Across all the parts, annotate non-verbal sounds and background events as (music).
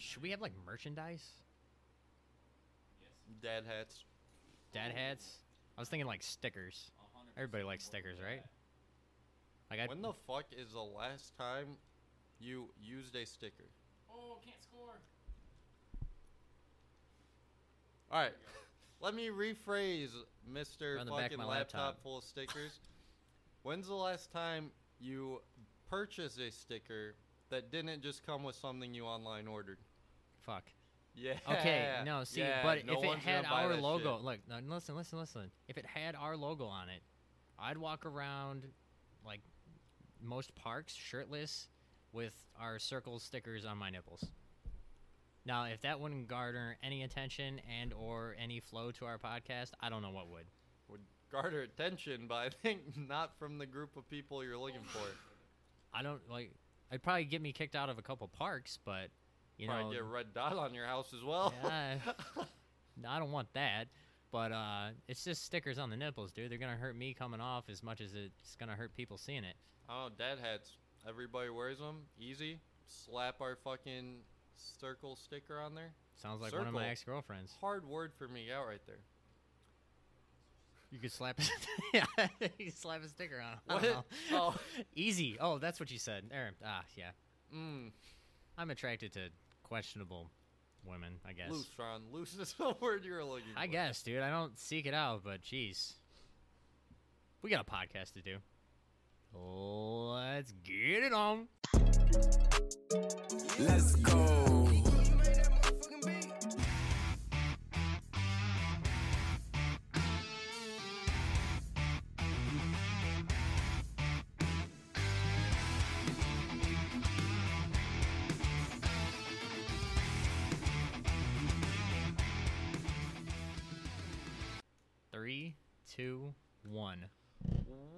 Should we have like merchandise? Dad hats. Dad hats? I was thinking like stickers. Everybody likes stickers, right? Like I When the fuck is the last time you used a sticker? Oh, can't score. All right. Let me rephrase, Mister Around the back of fucking my laptop. laptop. full of stickers. When's the last time you purchased a sticker that didn't just come with something you online ordered? Fuck. Yeah. Okay, (laughs) no, see, yeah, but no if it had our logo, shit. look, no, listen, listen, listen. If it had our logo on it, I'd walk around like most parks shirtless with our circle stickers on my nipples. Now, if that wouldn't garner any attention and or any flow to our podcast, I don't know what would. would garner attention, but I think (laughs) not from the group of people you're looking for. I don't like. It'd probably get me kicked out of a couple parks, but you Probably know, get a red dot on your house as well. Yeah, (laughs) I don't want that. But uh, it's just stickers on the nipples, dude. They're gonna hurt me coming off as much as it's gonna hurt people seeing it. Oh, dad hats. Everybody wears them. Easy. Slap our fucking circle sticker on there. Sounds like one of my ex-girlfriends. Hard word for me out right there. You could slap, a (laughs) yeah, (laughs) you slap a sticker on. What? Oh. easy. Oh, that's what you said. There. Ah, yeah. Mm. I'm attracted to questionable women. I guess. Loose, Ron. Loose is (laughs) the word you're looking I for. guess, dude. I don't seek it out, but jeez, we got a podcast to do. Let's get it on. Let's go. Two, one.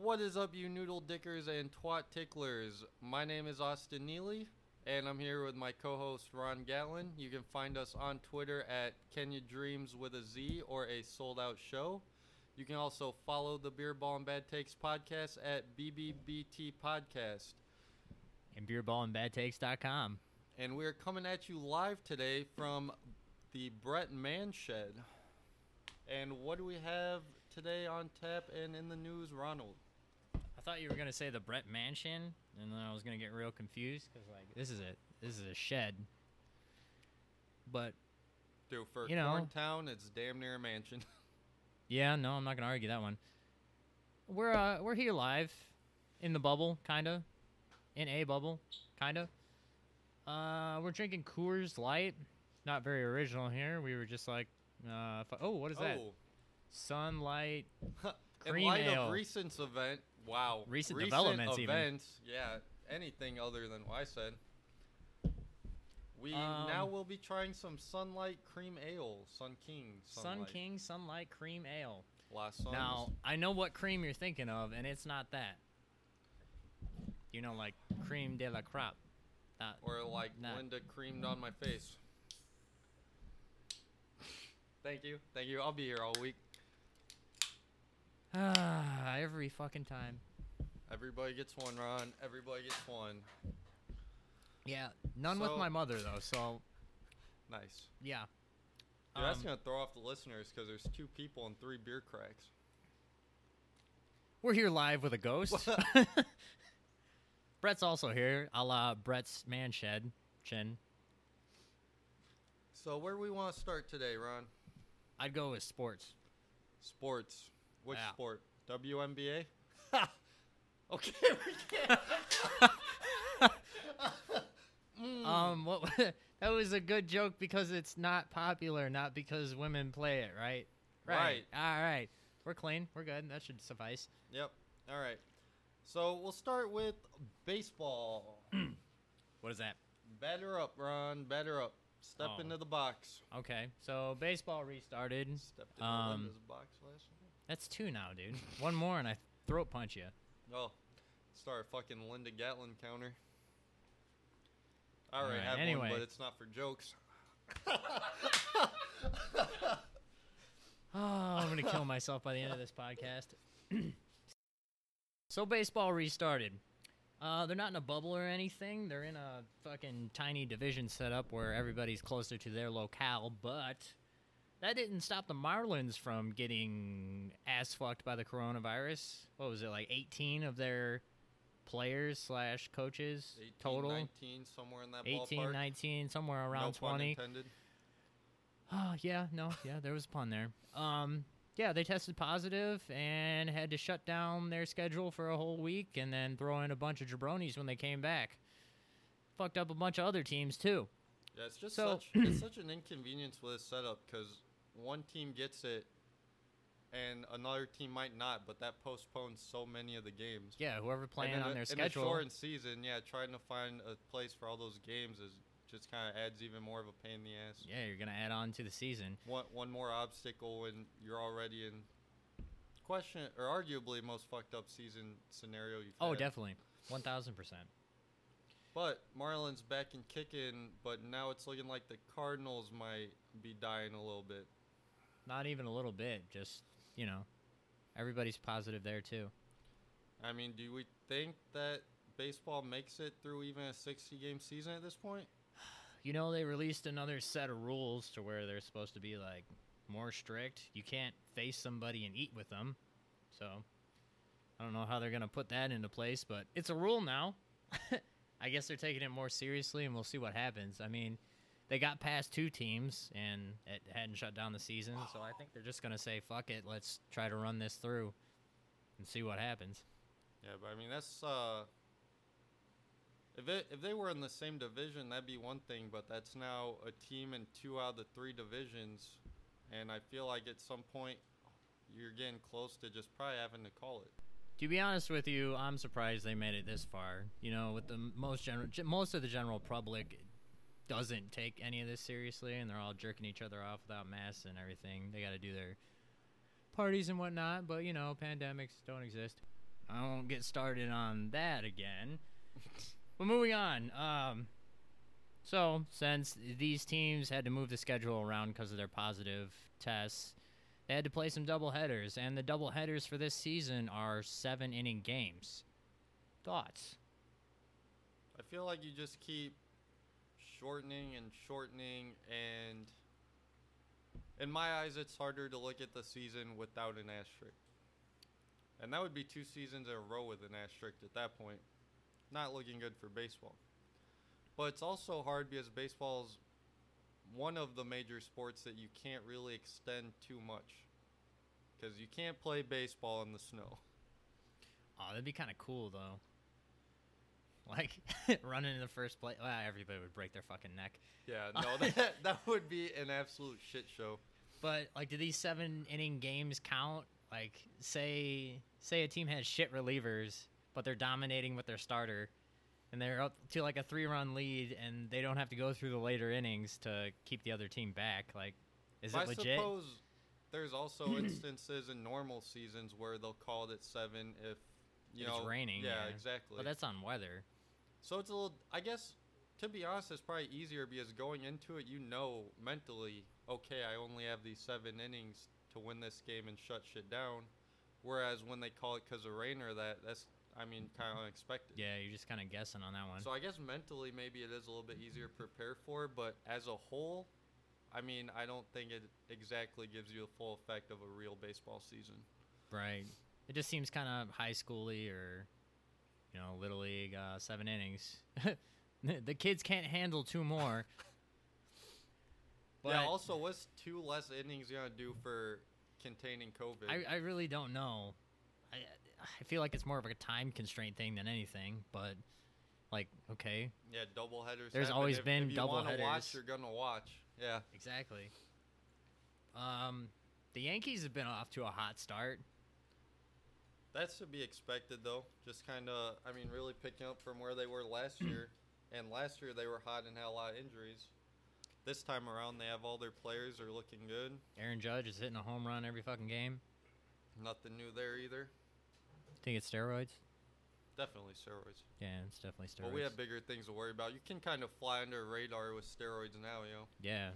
What is up, you noodle dickers and twat ticklers? My name is Austin Neely, and I'm here with my co-host Ron Gatlin. You can find us on Twitter at Kenya Dreams with a Z or a Sold Out Show. You can also follow the Beer Ball and Bad Takes podcast at BBBT Podcast. And beerballandbadtakes.com. And we're coming at you live today from the Brett Man Shed. And what do we have today on tap and in the news, Ronald? I thought you were gonna say the Brett Mansion, and then I was gonna get real confused because like this is a this is a shed. But Dude, for You know. Town, it's damn near a mansion. (laughs) yeah, no, I'm not gonna argue that one. We're uh we're here live, in the bubble, kinda, in a bubble, kinda. Uh, we're drinking Coors Light. Not very original here. We were just like, uh, oh, what is that? oh, Sunlight. (laughs) cream in light ale. of recent event, wow, Recent developments even. events, yeah, anything other than what I said. We now Um, will be trying some Sunlight Cream Ale, Sun King, Sun Sunlight. King Sunlight Cream Ale. Last Suns. Now, I know what cream you're thinking of, and it's not that. You know, like cream de la crop. Not, or like not- Linda creamed on my face. Thank you, thank you. I'll be here all week. Ah, every fucking time. Everybody gets one, Ron. Everybody gets one. Yeah, none with my mother though. So Nice. yeah. Dude, that's Um, gonna throw off the listeners because there's two people and three beer cracks. We're here live with a ghost. (laughs) (laughs) Brett's also here, a la Brett's man shed chin. So where do we want to start today, Ron? I'd go with sports. Sports. Which Yeah. sport? WNBA. (laughs) okay, we can't. Mm. (laughs) (laughs) Um, what? that was a good joke because it's not popular, not because women play it, right? Right. All right. We're clean. We're good. That should suffice. Yep. All right. So we'll start with baseball. (clears throat) What is that? Batter up, Ron. Batter up. Step Oh. into the box. Okay. So baseball restarted. Stepped into Um, box last night. That's two now, dude. One more and I throat punch you. Oh, start a fucking Linda Gatlin counter. I already Alright, have anyway. one, but it's not for jokes. (laughs) Oh, I'm gonna kill myself by the end of this podcast. (clears throat) so baseball restarted. Uh, they're not in a bubble or anything. They're in a fucking tiny division setup where everybody's closer to their locale, but that didn't stop the Marlins from getting ass fucked by the coronavirus. What was it, like 18 of their players slash coaches 18, total? 19, somewhere in that 18, ballpark. 19, somewhere around no pun 20. intended. (sighs) Oh yeah, no, yeah, there was a pun there. Um, yeah, they tested positive and had to shut down their schedule for a whole week, and then throw in a bunch of jabronis when they came back. Fucked up a bunch of other teams too. Yeah, it's just So- such it's such an inconvenience with this setup because one team gets it and another team might not, but that postpones so many of the games. Yeah, whoever playing in on a- their in schedule. a shortened season, yeah, trying to find a place for all those games is just kind of adds even more of a pain in the ass. yeah, you're gonna add on to the season. One one more obstacle when you're already in question or arguably most fucked up season scenario you've Oh, had. definitely, one thousand percent. But Marlins back and kicking, but now it's looking like the Cardinals might be dying a little bit. Not even a little bit. Just you know, everybody's positive there too. I mean, do we think that baseball makes it through even a 60 game season at this point? (sighs) You know, they released another set of rules to where they're supposed to be like more strict. You can't face somebody and eat with them. So, I don't know how they're going to put that into place, but it's a rule now. (laughs) I guess they're taking it more seriously and we'll see what happens. I mean, they got past two teams and it hadn't shut down the season, so I think they're just going to say, fuck it, let's try to run this through and see what happens. Yeah, but I mean, that's. uh if, it, if they were in the same division, that'd be one thing, but that's now a team in two out of the three divisions. And I feel like at some point, you're getting close to just probably having to call it. To be honest with you, I'm surprised they made it this far. You know, with the most general, most of the general public doesn't take any of this seriously, and they're all jerking each other off without masks and everything. They got to do their parties and whatnot, but you know, pandemics don't exist. I won't get started on that again. (laughs) but moving on. Um, so since these teams had to move the schedule around because of their positive tests, they had to play some double headers, and the double headers for this season are seven inning games. Thoughts? I feel like you just keep shortening and shortening, and in my eyes, it's harder to look at the season without an asterisk. And that would be two seasons in a row with an asterisk at that point. Not looking good for baseball. But it's also hard because baseball's one of the major sports that you can't really extend too much. Because you can't play baseball in the snow. Oh, that'd be kind of cool though. Like (laughs) running in the first place. Well, everybody would break their fucking neck. Yeah, (laughs) no, that, (laughs) that would be an absolute shit show. But like, do these seven inning games count? Like, say say a team has shit relievers, but they're dominating with their starter, and they're up to like a three run lead, and they don't have to go through the later innings to keep the other team back. Like, is I it legit? suppose there's also (clears throat) instances in normal seasons where they'll call it at seven if you If it's know raining, Yeah, yeah. exactly. But that's on weather. So it's a little. I guess to be honest, it's probably easier because going into it, you know mentally, okay, I only have these seven innings to win this game and shut shit down. Whereas when they call it because of rain or that, that's I mean kind of mm-hmm. unexpected. Yeah, you're just kind of guessing on that one. So I guess mentally maybe it is a little bit easier to prepare for, but as a whole, I mean I don't think it exactly gives you the full effect of a real baseball season. Right. It just seems kind of high schooly or, you know, little league, uh, seven innings. (laughs) the kids can't handle two more. yeah. But Also, what's two less innings gonna do for containing COVID? I, I really don't know. I I feel like it's more of a time constraint thing than anything. But like, okay, yeah, double headers. There's happen. always if, been if you double headers. Watch, you're gonna watch. Yeah. exactly. Um, the Yankees have been off to a hot start. That's to be expected, though. Just kind of, I mean, really picking up from where they were last (clears throat) year. And last year they were hot and had a lot of injuries. This time around, they have all their players are looking good. Aaron Judge is hitting a home run every fucking game. Nothing new there either. Think it's steroids? Definitely steroids. Yeah, it's definitely steroids. But we have bigger things to worry about. You can kind of fly under a radar with steroids now, you know. yeah.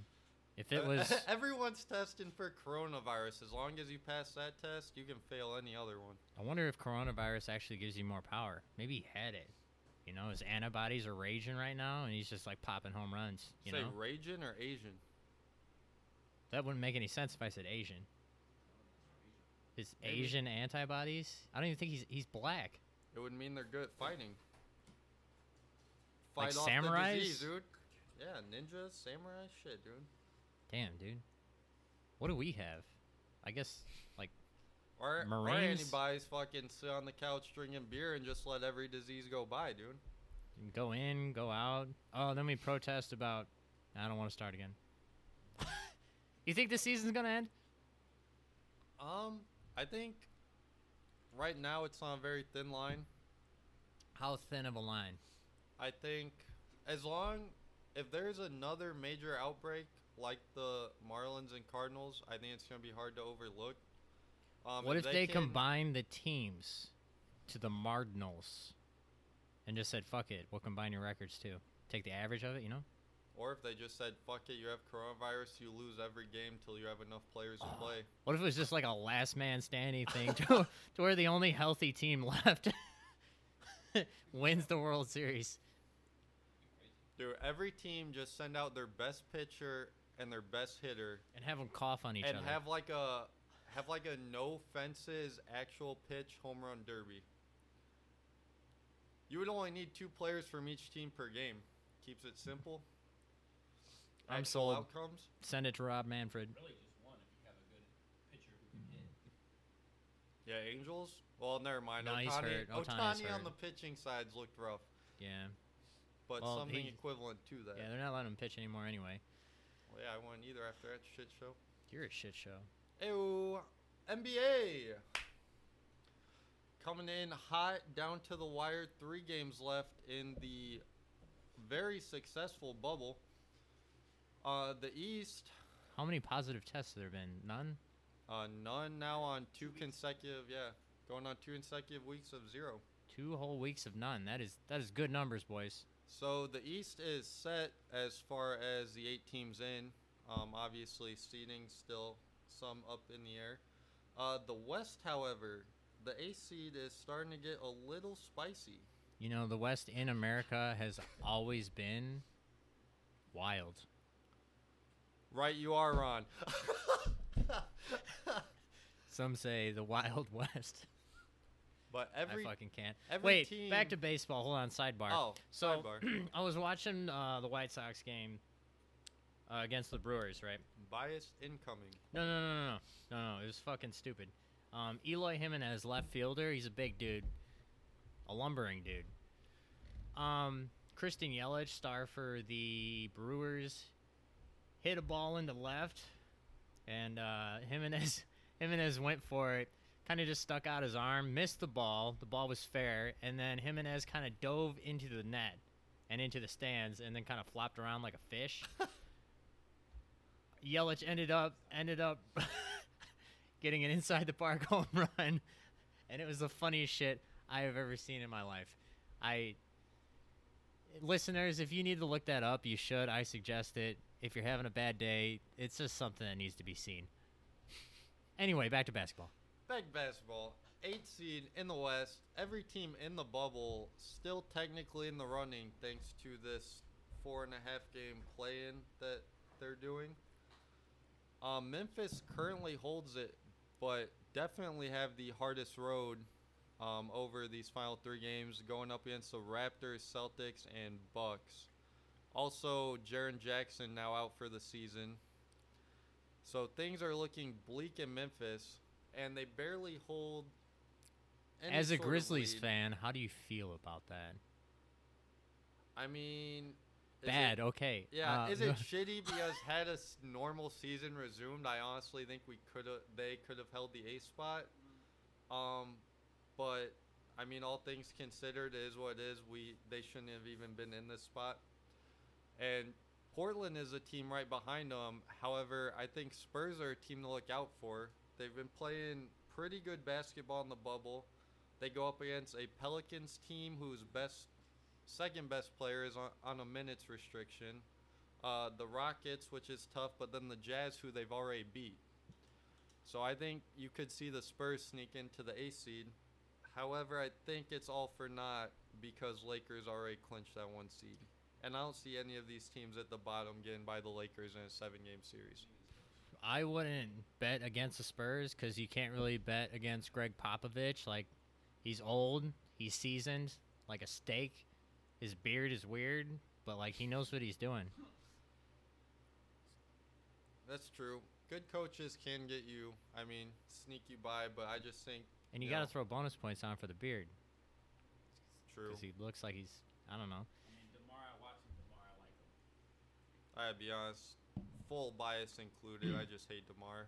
If it was (laughs) everyone's testing for coronavirus. As long as you pass that test, you can fail any other one. I wonder if coronavirus actually gives you more power. Maybe he had it. You know, his antibodies are raging right now, and he's just like popping home runs. You Say know, Raging or Asian? that wouldn't make any sense if I said Asian. His Maybe. Asian antibodies? I don't even think he's he's black. It would mean they're good at fighting. Like Fight off the disease, dude. Yeah, ninjas, samurai, shit, dude. Damn, dude. What do we have? I guess like Or, or anybody's fucking sit on the couch drinking beer and just let every disease go by, dude. go in, go out. Oh, then we protest about. I don't want to start again. (laughs) you think the season's gonna end? Um, I think right now it's on a very thin line. How thin of a line? I think as long if there's another major outbreak like the Marlins and Cardinals, I think it's gonna be hard to overlook. Um, what if they, can- combine the teams to the Cardinals and just said, "Fuck it, we'll combine your records too. Take the average of it, you know." Or if they just said, "Fuck it, you have coronavirus, you lose every game till you have enough players to play." What if it was just like a last man standing (laughs) thing to, to where the only healthy team left (laughs) wins the World Series? Dude, every team just send out their best pitcher and their best hitter, and have them cough on each and other. And have like a have like a no fences actual pitch home run derby. You would only need two players from each team per game. Keeps it simple. I'm Actual sold. Outcomes. Send it to Rob Manfred. Really just one if you have a good pitcher who can hit. Yeah, Angels. Well, never mind. No, he's Ohtani. Ohtani's Ohtani on the pitching sides looked rough, Yeah, but Well, something he- equivalent to that. yeah, they're not letting him pitch anymore anyway. Yeah, I wouldn't either after that shit show. You're a shit show. Ew, NBA. Coming in hot, down to the wire. Three games left in the very successful bubble. Uh, the East, How many positive tests have there been? None. uh, none now on two consecutive, yeah, going on two consecutive weeks of zero. Two whole weeks of none. That is that is good numbers, boys. So the East is set as far as the eight teams in. Um, obviously, seeding still some up in the air. Uh, the West, however, the A seed is starting to get a little spicy. You know, the West in America has always been wild. Right, you are, Ron. (laughs) Some say the Wild (laughs) West. But every I fucking can't. every Wait, team- back to baseball. Hold on, sidebar. oh, so sidebar. (clears throat) I was watching uh, the White Sox game uh, against the Brewers, right? biased incoming. No, no, no, no, no, no, no. It was fucking stupid. Um, Eloy Jimenez, left fielder. He's a big dude, a lumbering dude. Um, Christian Yelich, star for the Brewers, hit a ball into left, and uh, (laughs) Jimenez Jimenez went for it. Kind of just stuck out his arm, missed the ball. The ball was fair, and then Jimenez kind of dove into the net and into the stands, and then kind of flopped around like a fish. (laughs) Yelich ended up ended up (laughs) getting an inside the park (laughs) home run, and it was the funniest shit I have ever seen in my life. I listeners, if you need to look that up, you should. I suggest it. If you're having a bad day, it's just something that needs to be seen. Anyway, back to basketball. Back basketball. Eight seed in the West. Every team in the bubble still technically in the running thanks to this four and a half game play in that they're doing. Um, Memphis currently holds it, but definitely have the hardest road um, over these final three games, going up against the Raptors, Celtics, and Bucks. Also, Jaren Jackson now out for the season. So things are looking bleak in Memphis, and they barely hold. As a Grizzlies fan, how do you feel about that? I mean, Bad, It, okay. yeah, uh, is it (laughs) shitty because had a normal season resumed, I honestly think we could have, they could have held the A spot. Um, but I mean, all things considered, it is what it is. We they shouldn't have even been in this spot. And Portland is a team right behind them. However, I think Spurs are a team to look out for. They've been playing pretty good basketball in the bubble. They go up against a Pelicans team whose best, second best player is on, on a minutes restriction. Uh, the Rockets, which is tough, but then the Jazz, who they've already beat. So I think you could see the Spurs sneak into the A seed. However, I think it's all for naught because Lakers already clinched that one seed. And I don't see any of these teams at the bottom getting by the Lakers in a seven game series. I wouldn't bet against the Spurs because you can't really bet against Gregg Popovich. Like, he's old, he's seasoned, like a steak. His beard is weird, but like he knows what he's doing. That's true. Good coaches can get you, I mean, sneak you by, but I just think And you Yeah. got to throw bonus points on for the beard it's true. because he looks like he's I don't know. I mean, Demar, I watched him. Demar, I like him. I gotta be honest, full bias included. I just hate Demar.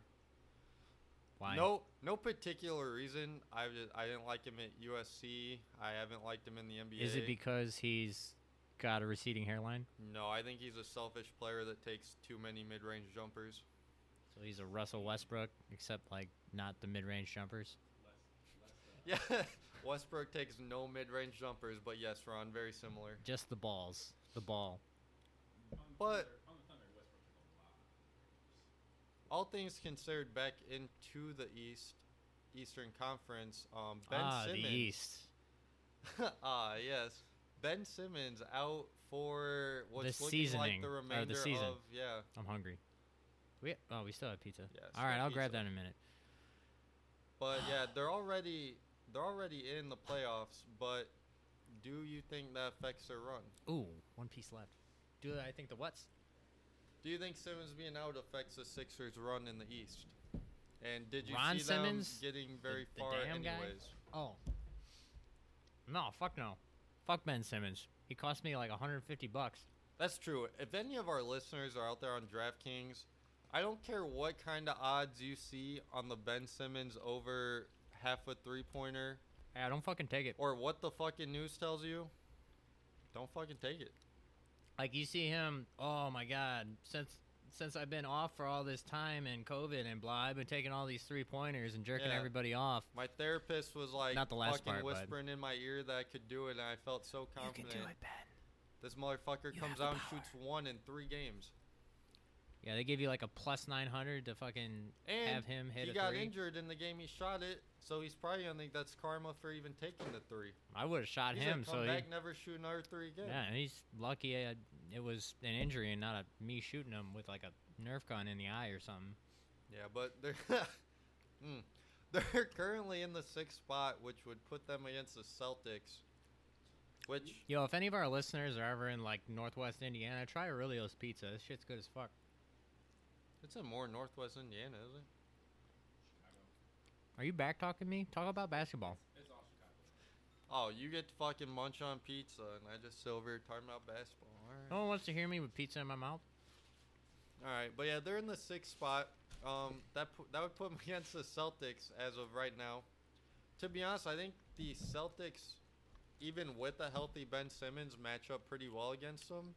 Why? No, no particular reason. I just I didn't like him at USC. I haven't liked him in the NBA. Is it because he's got a receding hairline? No, I think he's a selfish player that takes too many mid-range jumpers. So he's a Russell Westbrook, except like not the mid-range jumpers. Less, less. Uh, Yeah, Westbrook takes no mid-range jumpers, but yes, Ron, very similar. Just the balls, the ball. But- Thunder, on the Thunder, Westbrook took a lot. All things considered, back into the East, Eastern Conference, um, Ben ah, Simmons. the East. (laughs) ah, yes. Ben Simmons out for what's looking seasoning, like the or the season. of yeah. I'm hungry. We oh we still have pizza. Yeah, All right, I'll grab that in a minute. But yeah, they're already they're already in the playoffs. But do you think that affects their run? Ooh, one piece left. Do I think the what's? Do you think Simmons being out affects the Sixers' run in the East? And did you Ron see Simmons? them getting very the far damn guy? anyways? Oh. No, fuck no. Fuck Ben Simmons. He cost me like 150 bucks. That's true. If any of our listeners are out there on DraftKings, I don't care what kind of odds you see on the Ben Simmons over half a three pointer Hey, I don't fucking take it. or what the fucking news tells you. Don't fucking take it. Like you see him, oh my god, since since I've been off for all this time and COVID and blah, I've been taking all these three pointers and jerking Yeah. everybody off. My therapist was like Not the last fucking part, bud. whispering in my ear that I could do it, and I felt so confident. Ben. This motherfucker You comes have the out and shoots one in three games. Yeah, they give you like a plus 900 to fucking And have him hit he a got three. injured in the game he shot it, so he's probably gonna think that's karma for even taking the three. I would have shot He's him, gonna so come he, back, never shoot another three again. yeah, and he's lucky uh, it was an injury and not a me shooting him with like a Nerf gun in the eye or something. Yeah, but they're (laughs) mm. they're (laughs) currently in the sixth spot, which would put them against the Celtics. Which Yo, if any of our listeners are ever in like Northwest Indiana, try Aurelio's Pizza. This shit's good as fuck. It's in more Northwest Indiana, isn't it? Chicago. Are you back talking me? Talk about basketball. It's all Chicago. Oh, you get to fucking munch on pizza, and I just sit over here talking about basketball. All right. No one wants to hear me with pizza in my mouth. All right, but yeah, they're in the sixth spot. Um, that pu- that would put them (laughs) against the Celtics as of right now. To be honest, I think the Celtics, even with a healthy Ben Simmons, match up pretty well against them.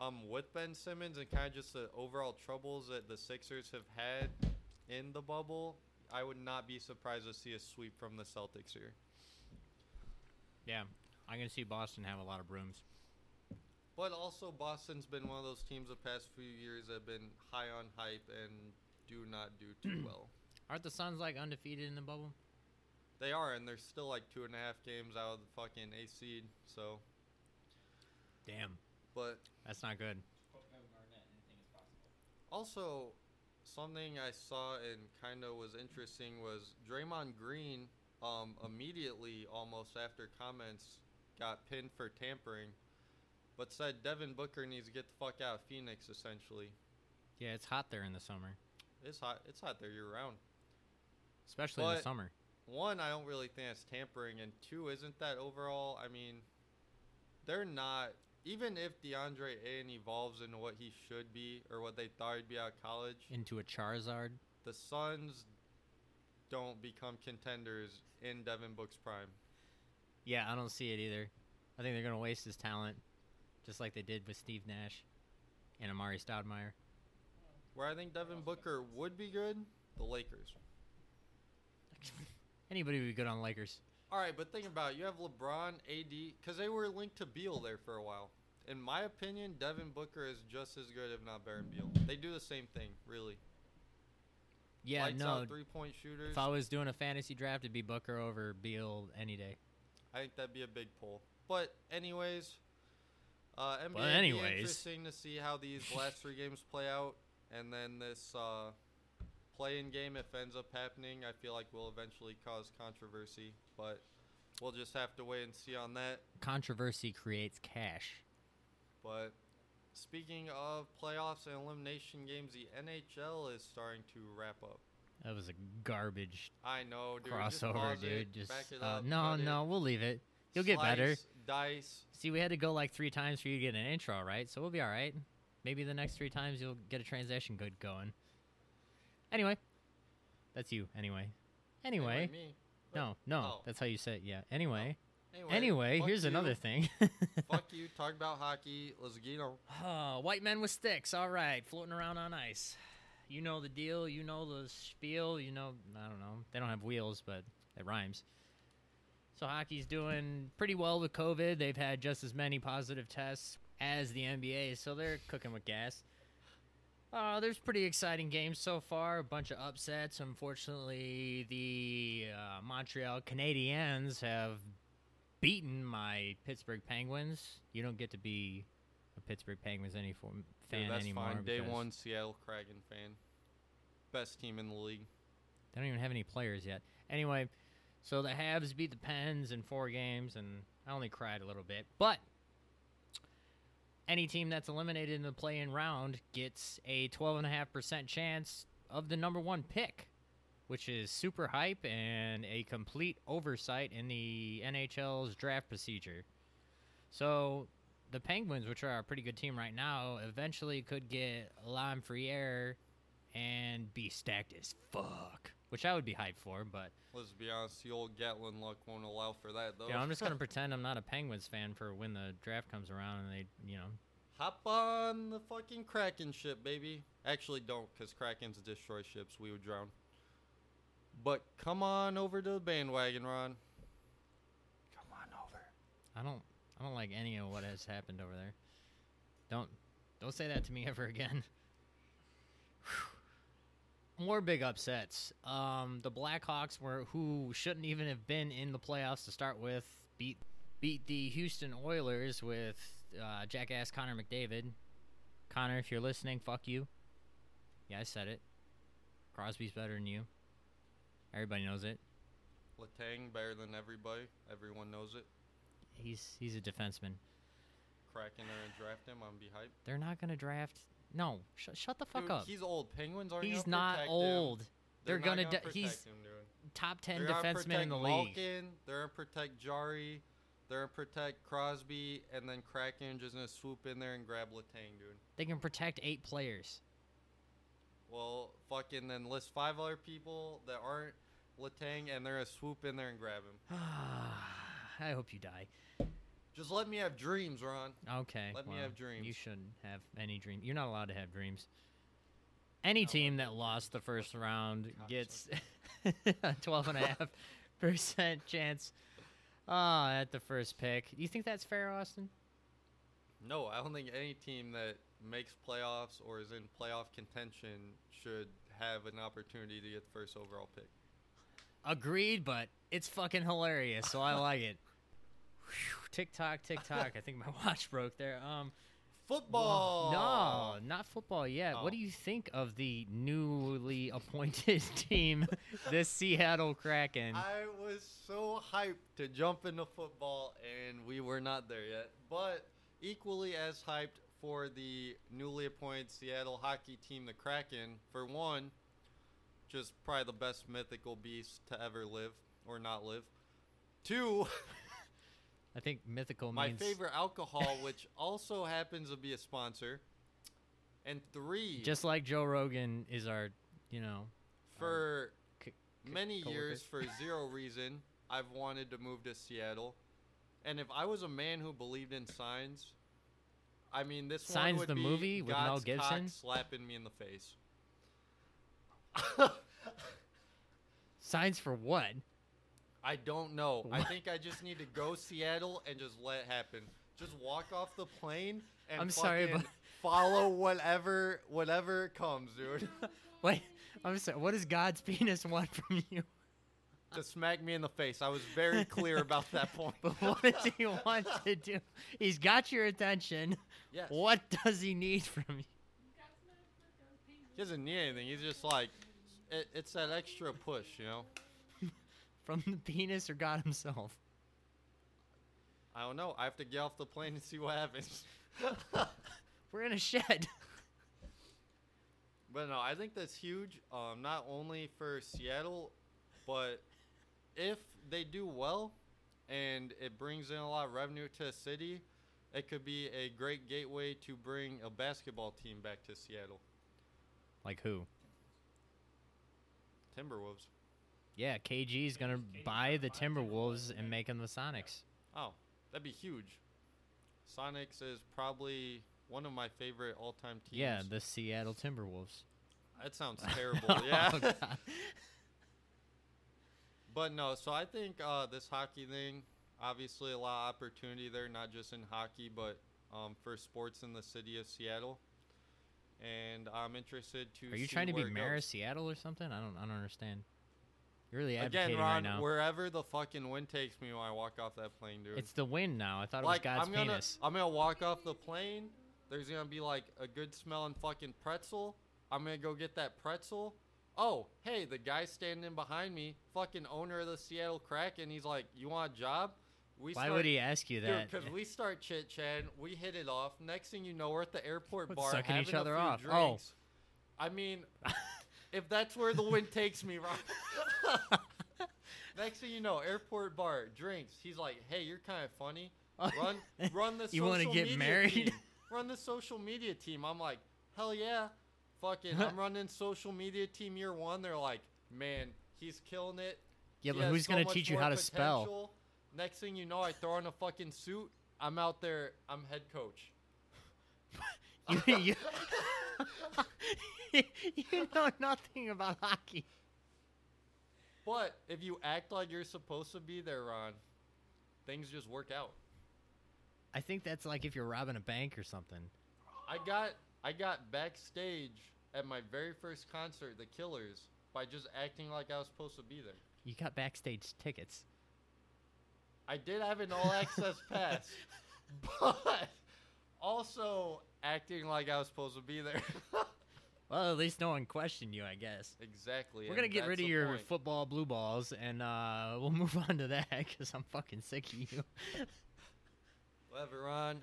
Um, with Ben Simmons and kind of just the overall troubles that the Sixers have had in the bubble, I would not be surprised to see a sweep from the Celtics here. Yeah, I can see Boston have a lot of brooms. But also, Boston's been one of those teams the past few years that have been high on hype and do not do too (clears throat) well. Aren't the Suns like undefeated in the bubble? They are, and they're still like two and a half games out of the fucking A seed. So, Damn, but that's not good. Hope Kevin Garnett, anything is possible. also something I saw and kind of was interesting was Draymond Green. Um, immediately, almost after comments, got pinned for tampering, but said Devin Booker needs to get the fuck out of Phoenix. Essentially, Yeah, it's hot there in the summer, it's hot. It's hot there year round. especially in the summer. one, I don't really think it's tampering, and two, isn't that overall? I mean, they're not. Even if DeAndre Ayton evolves into what he should be or what they thought he'd be out of college, Into a Charizard. the Suns don't become contenders in Devin Book's prime. Yeah, I don't see it either. I think they're gonna waste his talent, just like they did with Steve Nash and Amar'e Stoudemire. Where I think Devin Booker would be good, the Lakers. (laughs) Anybody would be good on Lakers. All right, but think about it. You have LeBron, AD, because they were linked to Beal there for a while. In my opinion, Devin Booker is just as good, if not better than Beal. They do the same thing, really. Yeah, Lights no. out three-point shooters. If I was doing a fantasy draft, it'd be Booker over Beal any day. I think that'd be a big pull. but anyways, uh, NBA. Be anyways. interesting to see how these last three games play out, and then this uh, play-in game, if ends up happening, I feel like will eventually cause controversy. But we'll just have to wait and see on that. Controversy creates cash. But speaking of playoffs and elimination games, the NHL is starting to wrap up. That was a garbage I know, dude. crossover, pause dude. it, Just uh, up, no, cut it, no, we'll leave it. You'll get better. Dice. See, we had to go like three times for you to get an intro, right? So we'll be all right. Maybe the next three times you'll get a transition good going. Anyway, that's you. Anyway, anyway, me. No, no, Oh. that's how you say it. Yeah. Anyway, Anyway, anyway, here's you, another thing. (laughs) fuck you. Talk about hockey. Let's get on. Oh, (sighs) ah, white men with sticks. All right, floating around on ice. You know the deal. You know the spiel. You know, I don't know. They don't have wheels, but it rhymes. So hockey's doing pretty well with COVID. They've had just as many positive tests as the NBA, so they're cooking with gas. Uh, there's pretty exciting games so far. A bunch of upsets. Unfortunately, the uh, Montreal Canadiens have beaten my Pittsburgh Penguins. You don't get to be a Pittsburgh Penguins any form, fan Dude, that's anymore. fine. Day one, Seattle Kraken fan. Best team in the league. They don't even have any players yet. Anyway, so the Habs beat the Pens in four games, and I only cried a little bit. But any team that's eliminated in the play-in round gets a 12.5% chance of the number one pick, which is super hype and a complete oversight in the NHL's draft procedure. So the Penguins, which are a pretty good team right now, eventually could get Lafrenière and be stacked as fuck, which I would be hyped for. But Let's be honest, the old Gatlin luck won't allow for that, though. you know, I'm just gonna (laughs) pretend I'm not a Penguins fan for when the draft comes around and they, you know, Hop on the fucking Kraken ship, baby. Actually, don't, because Krakens destroy ships. We would drown. But come on over to the bandwagon, Ron. Come on over. I don't, I don't like any of what has happened over there. Don't, don't say that to me ever again. (laughs) More big upsets. Um, the Blackhawks were who shouldn't even have been in the playoffs to start with. Beat beat the Houston Oilers with uh, jackass Connor McDavid. Connor, if you're listening, fuck you. Yeah, I said it. Crosby's better than you. Everybody knows it. Letang better than everybody. Everyone knows it. He's he's a defenseman. Kraken are gonna draft him. I'm be hyped. They're not gonna draft. No, sh- shut the fuck Dude, up. He's old. Penguins aren't. He's not protect him. old. They're not gonna. gonna de- protect he's him, dude. top ten They're gonna defenseman protect in the league. Malkin, they're gonna protect Jarry. They're gonna protect Crosby, and then Kraken just gonna swoop in there and grab Letang, dude. They can protect eight players. Well, fucking then list five other people that aren't Letang, and they're gonna swoop in there and grab him. (sighs) I hope you die. Just let me have dreams, Ron. Okay. Let me have dreams. You shouldn't have any dream. You're not allowed to have dreams. Any team that lost the first round gets (laughs) a twelve and a half percent chance uh, at the first pick. Do you think that's fair, Austin? No, I don't think any team that makes playoffs or is in playoff contention should have an opportunity to get the first overall pick. Agreed, but it's fucking hilarious, so I like it. (laughs) Whew, tick tock, tick tock. I think my (laughs) watch broke there. Um, Football. no, not football yet. Oh. What do you think of the newly (laughs) appointed (laughs) team, the Seattle Kraken? I was so hyped to jump into football, and we were not there yet. But equally as hyped for the newly appointed Seattle hockey team, the Kraken. For one, just probably the best mythical beast to ever live or not live. Two, I think mythical my means favorite alcohol, which (laughs) also happens to be a sponsor. And three, just like Joe Rogan is our, you know, for c- c- many coworker. years for (laughs) zero reason i've wanted to move to seattle and if i was a man who believed in signs i mean this one Signs would the be movie with Mel cock Gibson? slapping me in the face (laughs) signs for what? I don't know i think i just need to go seattle and just let it happen just walk off the plane and I'm sorry, fucking but- (laughs) follow whatever whatever comes dude (laughs) Wait, I'm sorry. What does God's penis want from you? to smack me in the face. I was very clear (laughs) about that point. But what does he want to do? He's got your attention. Yes. What does he need from you? He doesn't need anything. He's just like, it, it's that extra push, you know. From the penis or God himself? I don't know. I have to get off the plane and see what happens. (laughs) We're in a shed. But no, I think that's huge. Um, not only for Seattle, but if they do well, and it brings in a lot of revenue to the city, it could be a great gateway to bring a basketball team back to Seattle. Like who? Timberwolves. Yeah, KG is gonna buy the Timberwolves and make them the Sonics. Oh, that'd be huge. Sonics is probably one of my favorite all-time teams. Yeah, the Seattle Timberwolves. that sounds (laughs) terrible. yeah. Oh. (laughs) But no, so I think uh, this hockey thing, obviously a lot of opportunity there, not just in hockey, but um, for sports in the city of Seattle. And I'm interested to. Are you trying to be mayor of. Seattle or something? I don't. I don't understand. You're really Again, Ron, right now. wherever the fucking wind takes me when I walk off that plane, dude. It's the wind now. I thought like it was God's I'm gonna, penis. I'm gonna walk off the plane. There's gonna be like a good smelling fucking pretzel. I'm gonna go get that pretzel. Oh, hey, the guy standing behind me, fucking owner of the Seattle Kraken. He's like, "You want a job?" We Why start, would he ask you that? because we start chit chatting, we hit it off. Next thing you know, we're at the airport bar sucking having each other off? Oh. I mean, (laughs) if that's where the wind takes me, right? (laughs) Next thing you know, airport bar, drinks. He's like, "Hey, you're kind of funny. Run, (laughs) run the social media. You wanna get married? team. Run the social media team." I'm like, "Hell yeah, fucking! I'm (laughs) running social media team year one." They're like, "Man, he's killing it." yeah, He but who's so gonna teach you how to spell? Next thing you know, I throw on a fucking suit. I'm out there. I'm head coach. you, you, (laughs) you know nothing about hockey. But if you act like you're supposed to be there, Ron, things just work out. I think that's like if you're robbing a bank or something. I got I got backstage at my very first concert, The Killers, by just acting like I was supposed to be there. You got backstage tickets. I did have an all access (laughs) pass, but also acting like I was supposed to be there. (laughs) Well, at least no one questioned you, I guess. exactly. We're gonna get rid of your point. football blue balls, and uh, we'll (laughs) move on to that because I'm fucking sick of you. (laughs) Whatever, Ron.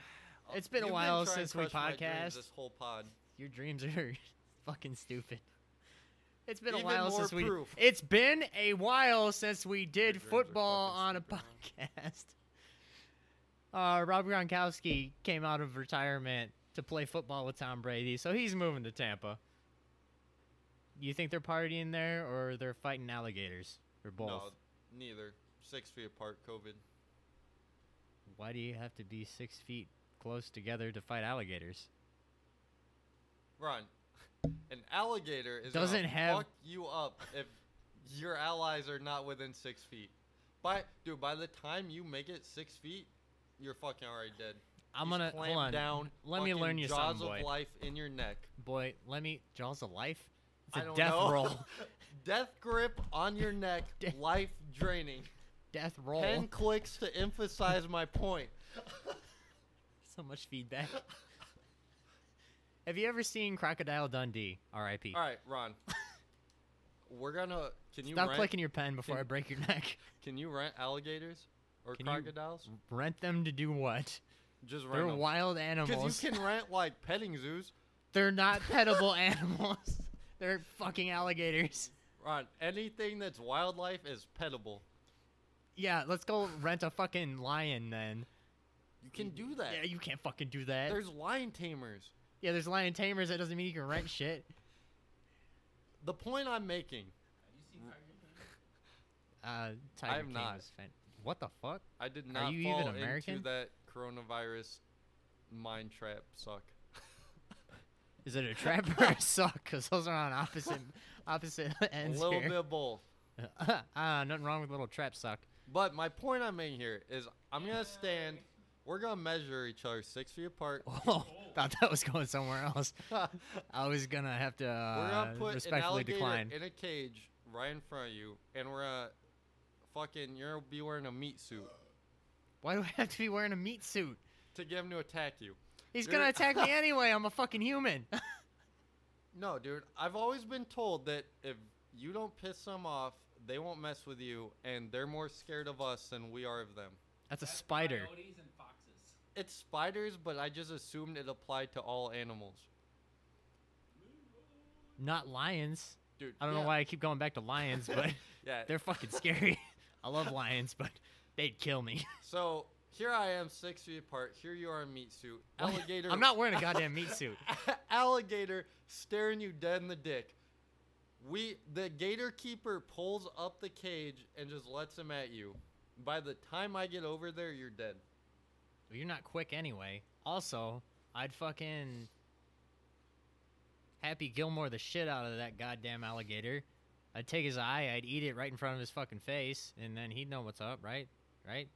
It's been a while to since we crush my dreams podcast. This whole pod. Your dreams are (laughs) fucking stupid. It's been a while since we. It's been a while since we did football on a podcast. Uh, Rob Gronkowski came out of retirement to play football with Tom Brady, so he's moving to Tampa. You think they're partying there, or they're fighting alligators, or both? No, neither. Six feet apart. COVID. Why do you have to be six feet close together to fight alligators? Ron, (laughs) an alligator is Doesn't have- fuck you up if your allies are not within six feet. By dude, by the time you make it six feet, you're fucking already dead. I'm He's gonna hold on. down. Let me learn you jaws something, boy. of life in your neck. Boy, let me Jaws of Life. It's I a death know. roll. (laughs) Death grip on your neck, (laughs) life draining. death roll. Ten clicks to emphasize my point. (laughs) So much feedback. Have you ever seen Crocodile Dundee? R.I.P. All right, Ron. We're gonna. Can you Stop rent? clicking your pen before can- I break your neck. Can you rent alligators or Can crocodiles? Rent them to do what? Just rent. They're them. wild animals. Because you can rent like petting zoos. They're not petable animals. They're fucking alligators. Ron, anything that's wildlife is petable. Yeah, let's go rent a fucking lion then. You can do that. Yeah, you can't fucking do that. There's lion tamers. yeah, there's lion tamers. That doesn't mean you can rent shit. The point I'm making, Have you seen Tiger King? Uh, Tiger have King not. was fan- What the fuck? I did not Are not you fall even American? into that coronavirus mind trap suck. Is it a trap or a suck? Because those are on opposite opposite (laughs) ends. A little here. bit of both. (laughs) Ah, nothing wrong with a little trap suck. But my point I'm making here is I'm gonna stand. We're gonna measure each other six feet apart. (laughs) Oh, thought that was going somewhere else. I was gonna have to we're uh, gonna put respectfully alligator decline. in a cage right in front of you, and we're gonna fucking you're gonna be wearing a meat suit Why do I have to be wearing a meat suit? to get him to attack you. He's gonna attack me (laughs) anyway. I'm a fucking human. (laughs) No, dude. I've always been told that if you don't piss them off, they won't mess with you, and they're more scared of us than we are of them. That's a That's spider. Coyotes and foxes. It's spiders, but I just assumed it applied to all animals. Not lions. Dude, I don't yeah, know why I keep going back to lions, but (laughs) Yeah. they're fucking scary. I love lions, but they'd kill me. So here I am, six feet apart. Here you are in meat suit. (laughs) Alligator. I'm not wearing a goddamn meat suit. (laughs) alligator staring you dead in the dick. We the gator keeper pulls up the cage and just lets him at you. By the time I get over there, you're dead. Well, you're not quick anyway. Also, I'd fucking Happy Gilmore the shit out of that goddamn alligator. I'd take his eye, I'd eat it right in front of his fucking face, and then he'd know what's up, right? Right?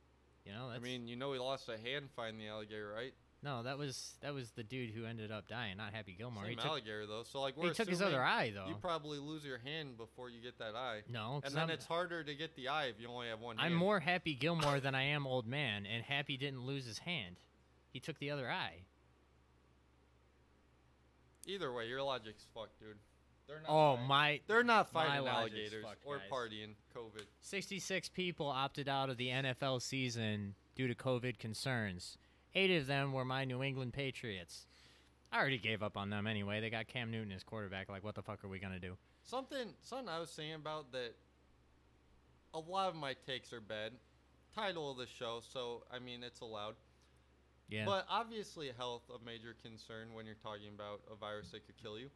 You know, I mean, you know he lost a hand fighting the alligator, right? no, that was that was the dude who ended up dying, not Happy Gilmore. Same he took, alligator though. So like we're he took his other eye though. You probably lose your hand before you get that eye. No, And then I'm, it's harder to get the eye if you only have one I'm hand. more Happy Gilmore than I am Old Man, and Happy didn't lose his hand. He took the other eye. Either way, your logic's fucked, dude. They're not Oh fighting- my They're not fighting alligators fucked, or guys. partying COVID. 66 people opted out of the NFL season due to COVID concerns. Eight of them were my New England Patriots. I already gave up on them anyway. They got Cam Newton as quarterback. Like, what the fuck are we going to do? Something, something I was saying about that. A lot of my takes are bad. Title of the show, so I mean it's allowed. Yeah. But obviously, health a major concern when you're talking about a virus that could kill you.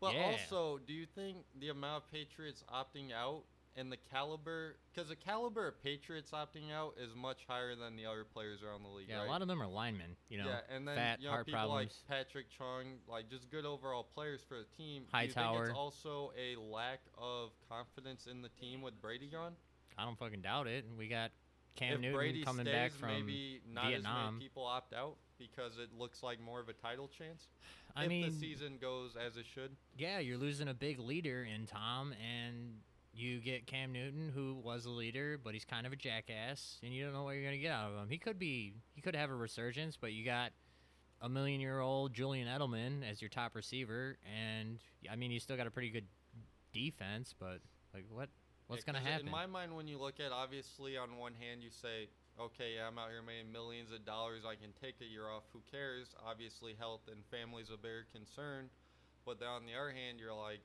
But Yeah. also, do you think the amount of Patriots opting out and the caliber, because the caliber of Patriots opting out is much higher than the other players around the league, yeah, right? a lot of them are linemen, you know, yeah, and then fat, you know, heart people problems. like Patrick Chung, like just good overall players for the team. Do you think it's also a lack of confidence in the team with Brady gone? I don't fucking doubt it. And we got Cam if Newton Brady coming stays, back from maybe not as Vietnam. many people opt out because it looks like more of a title chance. I if mean, the season goes as it should. yeah, you're losing a big leader in Tom, and you get Cam Newton, who was a leader, but he's kind of a jackass, and you don't know what you're gonna get out of him. He could be, he could have a resurgence, but you got a million-year-old Julian Edelman as your top receiver, and I mean, you still got a pretty good defense, but like, what, what's Yeah, going to happen? In my mind, when you look at obviously on one hand you say, okay, yeah, I'm out here making millions of dollars. I can take a year off. Who cares? Obviously, health and family's a bigger concern. But then on the other hand, you're like,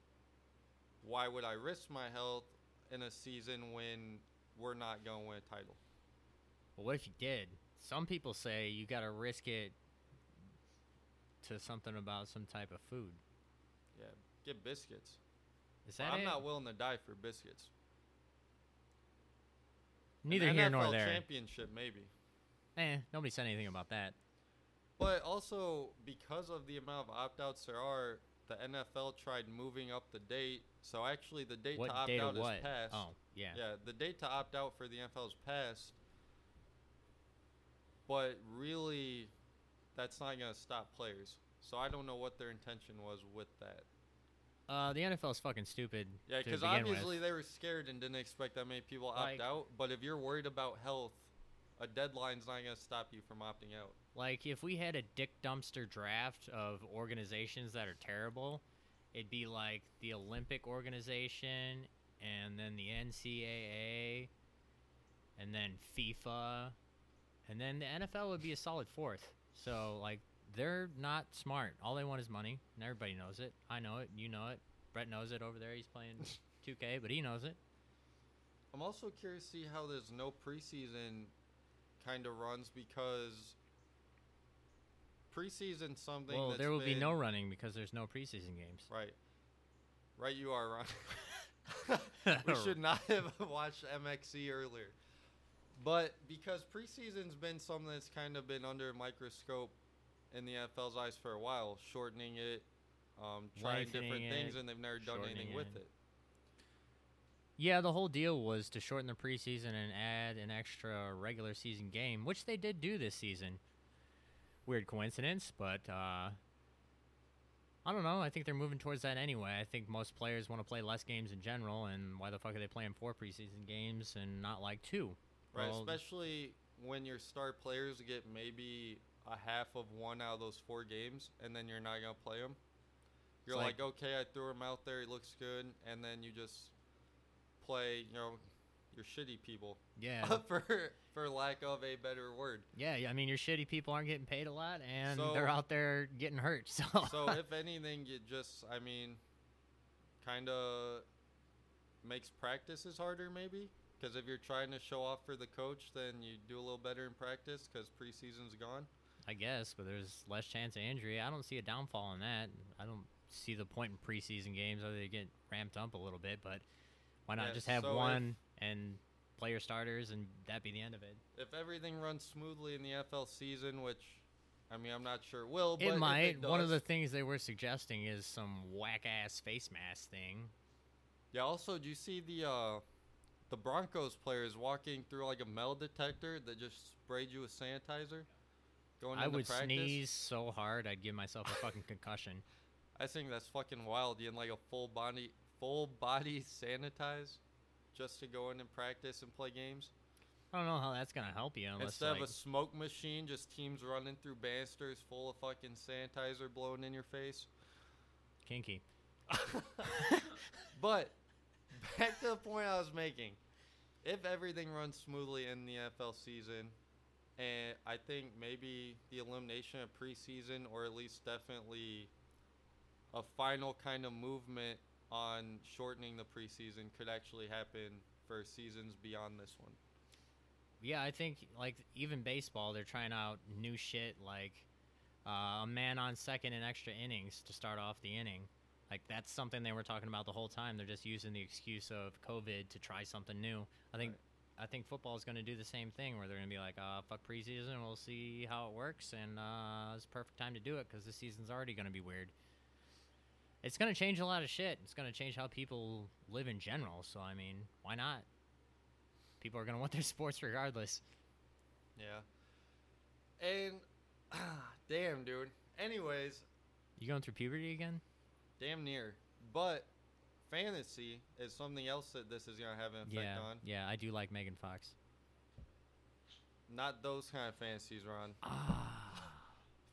why would I risk my health in a season when we're not going to win a title? well, what if you did? Some people say you gotta risk it to something about some type of food. Yeah, get biscuits. Is that I'm it? not willing to die for biscuits. An Neither here nor NFL there. Championship, maybe. Eh, nobody said anything about that. But also, because of the amount of opt outs there are, the NFL tried moving up the date. So actually, the date what to opt date out is passed. Oh, yeah. Yeah, the date to opt out for the NFL is passed. But really, that's not going to stop players. So I don't know what their intention was with that. Uh, the NFL is fucking stupid. Yeah, because obviously with. they were scared and didn't expect that many people opt Like- out. But if you're worried about health, a deadline's not going to stop you from opting out. like if we had a dick dumpster draft of organizations that are terrible, it'd be like the Olympic organization, and then the NCAA, and then FIFA, and then the NFL would be a solid fourth. So like they're not smart. All they want is money, and everybody knows it. I know it. You know it. Brett knows it over there. He's playing (laughs) 2K, but he knows it. I'm also curious to see how there's no preseason kind of runs because preseason something. well, that's there will be no running because there's no preseason games. Right, right. You are Ron. (laughs) we (laughs) should not have watched MXC earlier, but because preseason's been something that's kind of been under a microscope in the NFL's eyes for a while, shortening it, um, trying different things, it, and they've never done anything shortening with it. it. Yeah, the whole deal was to shorten the preseason and add an extra regular season game, which they did do this season. Weird coincidence, but uh, I don't know. I think they're moving towards that anyway. I think most players want to play less games in general, and why the fuck are they playing four preseason games and not like two? Right, Well, especially when your star players get maybe a half of one out of those four games, and then you're not gonna play them. You're like- like, okay, I threw him out there, he looks good, and then you just play, you know, your shitty people, yeah, (laughs) for for lack of a better word. yeah, yeah. I mean, your shitty people aren't getting paid a lot, and So- they're out there getting hurt. (laughs) So, So if anything, it just, I mean, kind of makes practices harder, maybe. Because if you're trying to show off for the coach, then you do a little better in practice because preseason's gone. I guess, but there's less chance of injury. I don't see a downfall in that. I don't see the point in preseason games other than get ramped up a little bit, but why not Yeah, just have so if- one and play your starters and that be the end of it? If everything runs smoothly in the FL season, which I mean I'm not sure it will, but It if might. One of the things they were suggesting is some whack ass face mask thing. yeah. Also, do you see the uh, the Broncos players walking through like a metal detector that just sprayed you with sanitizer? Going I would practice? sneeze so hard I'd give myself a fucking concussion. I think that's fucking wild. You in like a full body full body sanitize just to go in and practice and play games. I don't know how that's gonna help you unless Instead like, of a smoke machine, just teams running through banisters full of fucking sanitizer blowing in your face. kinky. (laughs) But back to the point I was making. If everything runs smoothly in the NFL season, and I think maybe the elimination of preseason, or at least definitely a final kind of movement on shortening the preseason, could actually happen for seasons beyond this one. Yeah, I think like even baseball, they're trying out new shit like uh, a man on second in extra innings to start off the inning. Like that's something they were talking about the whole time. They're just using the excuse of COVID to try something new. I think I think football is going to do the same thing where they're going to be like, uh, "Fuck preseason, we'll see how it works," and uh, it's a perfect time to do it because the season's already going to be weird. It's going to change a lot of shit. It's going to change how people live in general. So I mean, why not? People are going (laughs) to want their sports regardless. Yeah. And ah, (sighs) damn, dude. Anyways, You going through puberty again? damn near. But fantasy is something else that this is gonna have an effect yeah, on. yeah, I do like Megan Fox. Not those kind of fantasies, Ron. Ah.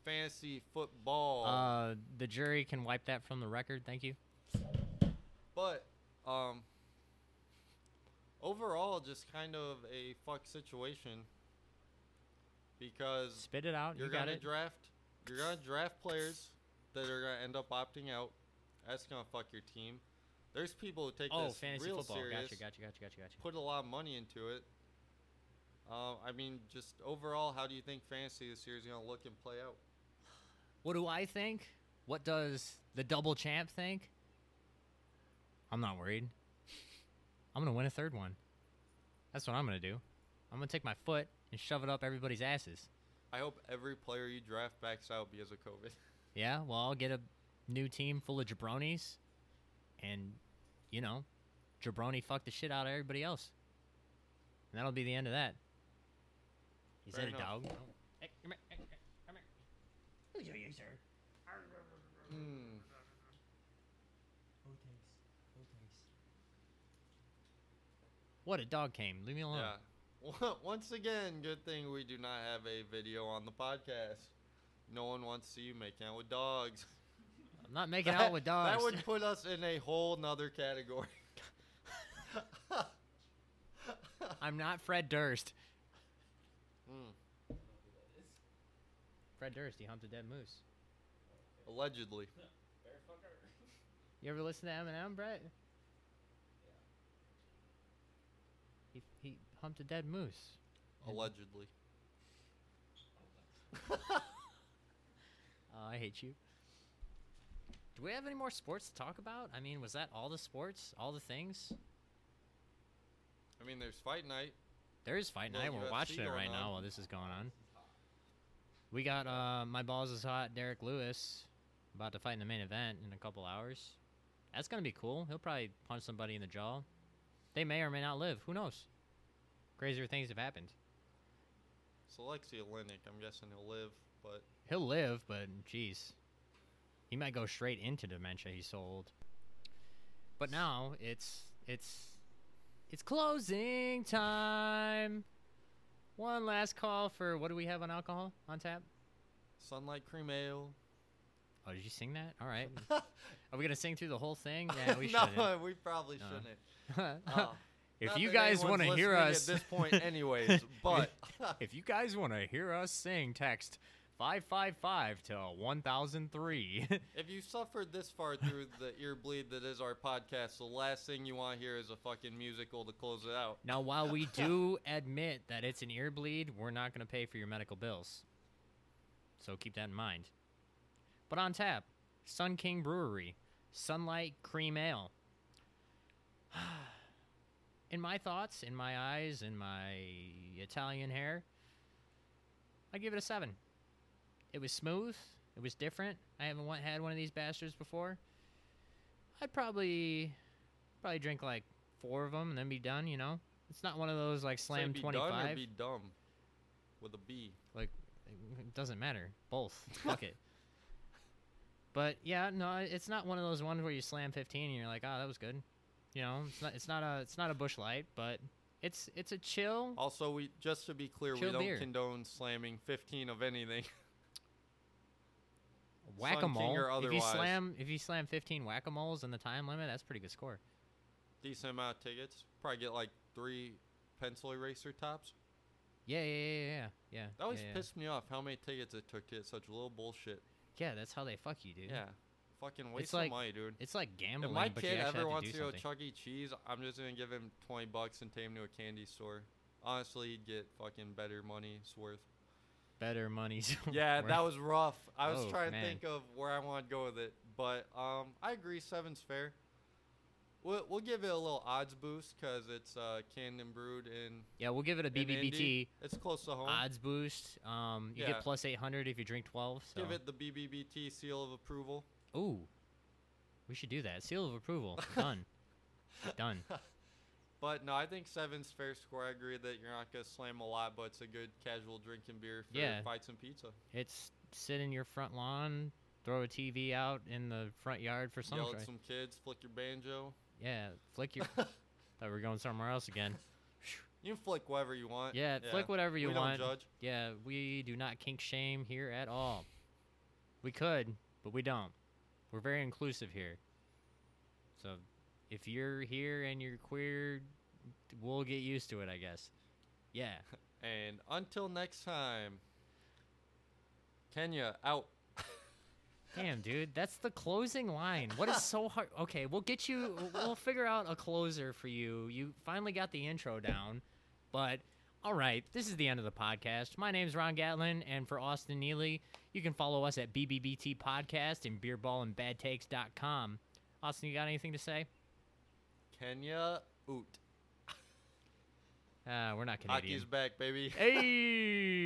Fantasy football. Uh, the jury can wipe that from the record. Thank you. but um overall just kind of a fuck situation because Spit it out. you're you gonna it. draft you're gonna draft players that are gonna end up opting out. That's gonna fuck your team. There's people who take oh, this fantasy real football. serious. Gotcha, gotcha, gotcha, gotcha, gotcha. put a lot of money into it. Uh, I mean, just overall, how do you think fantasy this year is going to look and play out? What do I think? What does the double champ think? I'm not worried. I'm gonna win a third one. That's what I'm gonna do. I'm gonna take my foot and shove it up everybody's asses. I hope every player you draft backs out because of COVID. (laughs) Yeah, well, I'll get a new team full of jabronis, and you know, jabroni fuck the shit out of everybody else, and that'll be the end of that. Is Fair that a enough. dog? Hey, come here, hey, hey, come here. Who's your user? Hmm. What a dog came. Leave me alone. Yeah. (laughs) Once again, good thing we do not have a video on the podcast. No one wants to see you making out with dogs. (laughs) I'm not making out with dogs. That would put us in a whole nother category. (laughs) I'm not Fred Durst. Hmm. Fred Durst, he humped a dead moose. Allegedly. You ever listen to Eminem, Brett? He he humped a dead moose. Allegedly. (laughs) Oh, I hate you. Do we have any more sports to talk about? I mean, was that all the sports, all the things? I mean, there's fight night. There is fight night. We're UFC watching it right on. now while this is going on. We got uh, my balls is hot. Derrick Lewis about to fight in the main event in a couple hours. That's gonna be cool. He'll probably punch somebody in the jaw. They may or may not live. Who knows? Crazier things have happened. It's Aleksei Oleinik. I'm guessing he'll live, but He'll live, but jeez, He might go straight into dementia. He's sold. But now it's it's it's closing time. One last call for what do we have on alcohol on tap? Sunlight cream ale. Oh, did you sing that? All right. Are we gonna sing through the whole thing? (laughs) Yeah, we should. no, should. we probably No. shouldn't. (laughs) Uh, if you guys want to hear us at this point, (laughs) anyways, but if you guys want to hear us sing, text five five five to one thousand three. (laughs) if you suffered this far through the ear bleed that is our podcast, the last thing you want to hear is a fucking musical to close it out. now, while we (laughs) do admit that it's an ear bleed, we're not going to pay for your medical bills. So keep that in mind. But on tap, Sun King Brewery, Sunlight Cream Ale. (sighs) in my thoughts, in my eyes, in my Italian hair, I give it a seven. It was smooth. It was different. I haven't had one of these bastards before. I'd probably, probably drink like four of them and then be done. You know, it's not one of those like slam be twenty done or be dumb with a B. Like it doesn't matter. Both. Fuck it. (laughs) But yeah, no, it's not one of those ones where you slam 15 and you're like, oh, that was good. You know, it's not. It's not a. It's not a Busch Light, but it's it's a chill. Also, we just to be clear, we don't beer. condone slamming 15 of anything. (laughs) Whack a mole. If you slam if you slam 15 whack a moles in the time limit, that's a pretty good score. Decent amount of tickets. Probably get like three pencil eraser tops. Yeah, yeah, yeah, yeah, yeah. yeah That always yeah, yeah. pissed me off how many tickets it took to get such little bullshit. Yeah, that's how they fuck you, dude. Yeah. Fucking waste like of money, dude. It's like gambling, If my kid ever wants to to go something. Chuck E. Cheese, I'm just gonna give him 20 bucks and take him to a candy store. Honestly, he'd get fucking better money's worth. Better money's (laughs) Yeah, that was rough. I was Oh, trying man. to think of where I want to go with it, but um, I agree. Seven's fair. We'll, we'll give it a little odds boost because it's uh, canned and brewed in. Yeah, we'll give it a BBBT. Indy. It's close to home. odds boost. Um, you Yeah. get plus 800 if you drink 12. So. Give it the BBBT seal of approval. Ooh, we should do that. Seal of approval. Done. (laughs) Done. But no, I think seven's fair score. I agree that you're not gonna slam a lot, but it's a good casual drinking beer for Yeah. fights and pizza. It's sit in your front lawn, throw a TV out in the front yard for some. Yell at some kids, flick your banjo. Yeah, flick your. (laughs) thought we were going somewhere else again. (laughs) You can flick whatever you want. Yeah, flick whatever you we want. don't judge. Yeah, we do not kink shame here at all. We could, but we don't. We're very inclusive here. So, if you're here and you're queer, we'll get used to it, I guess. Yeah. (laughs) And until next time, Kenya out. (laughs) Damn, dude, that's the closing line. What is so hard? Okay, we'll get you. We'll figure out a closer for you. You finally got the intro down, but all right, this is the end of the podcast. My name's Ron Gatlin, and for Austin Neely, you can follow us at BBBT Podcast and BeerBallAndBadTakes.com. Austin, you got anything to say? Kenya oot. Uh, we're not Hockey's Canadian. back, baby. Hey.